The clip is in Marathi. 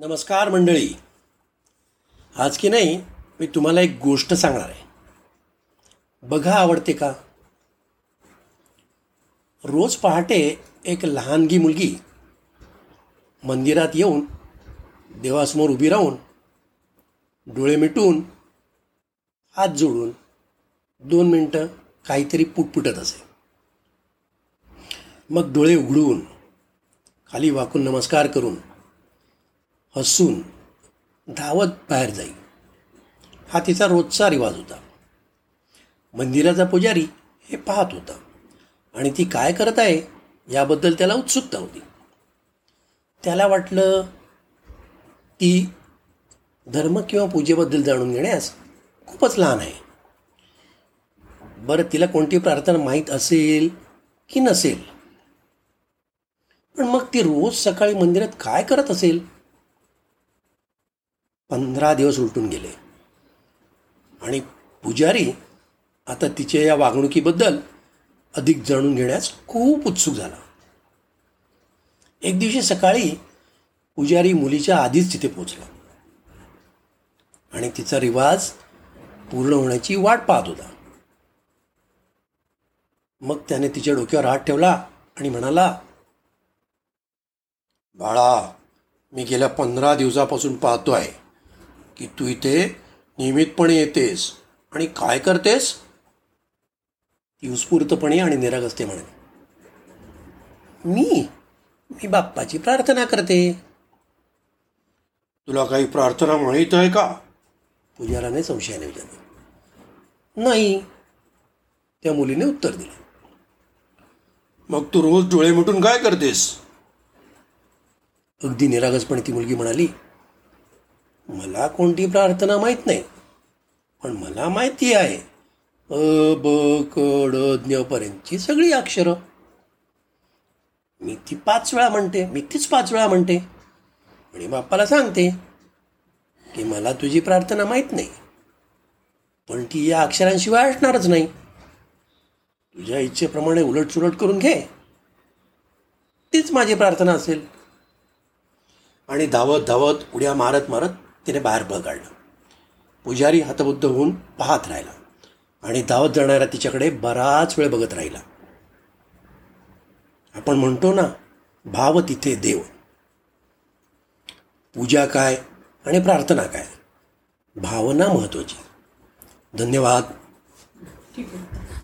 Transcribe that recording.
नमस्कार मंडळी. आज की नाही मी तुम्हाला एक गोष्ट सांगणार आहे. बघा आवडते का? रोज पहाटे एक लहानगी मुलगी मंदिरात येऊन देवासमोर उभी राहून डोळे मिटून हात जोडून दोन मिनटं काहीतरी पुटपुटत असे. मग डोळे उघडून खाली वाकून नमस्कार करून हसून धावत बाहेर जाई. हा तिचा रोजचा रिवाज होता. मंदिराचा पुजारी हे पाहत होता. आणि ती काय करत आहे याबद्दल त्याला उत्सुकता होती. त्याला वाटलं ती धर्म किंवा पूजेबद्दल जाणून घेण्यास खूपच लहान आहे. बरं तिला कोणती प्रार्थना माहीत असेल की नसेल? पण मग ती रोज सकाळी मंदिरात काय करत असेल? पंधरा दिवस उलटून गेले. आणि पुजारी आता तिच्या या वागणुकीबद्दल अधिक जाणून घेण्यास खूप उत्सुक झाला. एक दिवशी सकाळी पुजारी मुलीच्या आधीच तिथे पोचला आणि तिचा रिवाज पूर्ण होण्याची वाट पाहत होता. मग त्याने तिच्या डोक्यावर हात ठेवला आणि म्हणाला बाळा मी गेल्या पंधरा दिवसापासून पाहतो आहे की तू इथे नियमितपणे येतेस आणि काय करतेस? ती उत्स्फूर्तपणे आणि निरागसते म्हणे. मी? मी बाप्पाची प्रार्थना करते. तुला काही प्रार्थना माहीत आहे का? पुजाराने संशयाने विचारले नाही. त्या मुलीने उत्तर दिले. मग तू रोज डोळे मिटून काय करतेस? अगदी निरागसपणे ती मुलगी म्हणाली मला कोणती प्रार्थना माहीत नाही. पण मला माहिती आहे अ ब क ज्ञपर्यंतची सगळी अक्षरं. मी ती पाच वेळा म्हणते मी तीच पाच वेळा म्हणते. आणि बाप्पाला सांगते की मला तुझी प्रार्थना माहीत नाही. पण ती या अक्षरांशिवाय असणारच नाही. तुझ्या इच्छेप्रमाणे उलटसुलट करून घे. तीच माझी प्रार्थना असेल. आणि धावत धावत उड्या मारत मारत तिने बाहेर काढलं पुजारी हतबुद्ध होऊन पाहत राहिला आणि धावत जाणाऱ्या तिच्याकडे बराच वेळ बघत राहिला. आपण म्हणतो ना भाव तिथे देव. पूजा काय आणि प्रार्थना काय? भावना महत्त्वाची. धन्यवाद.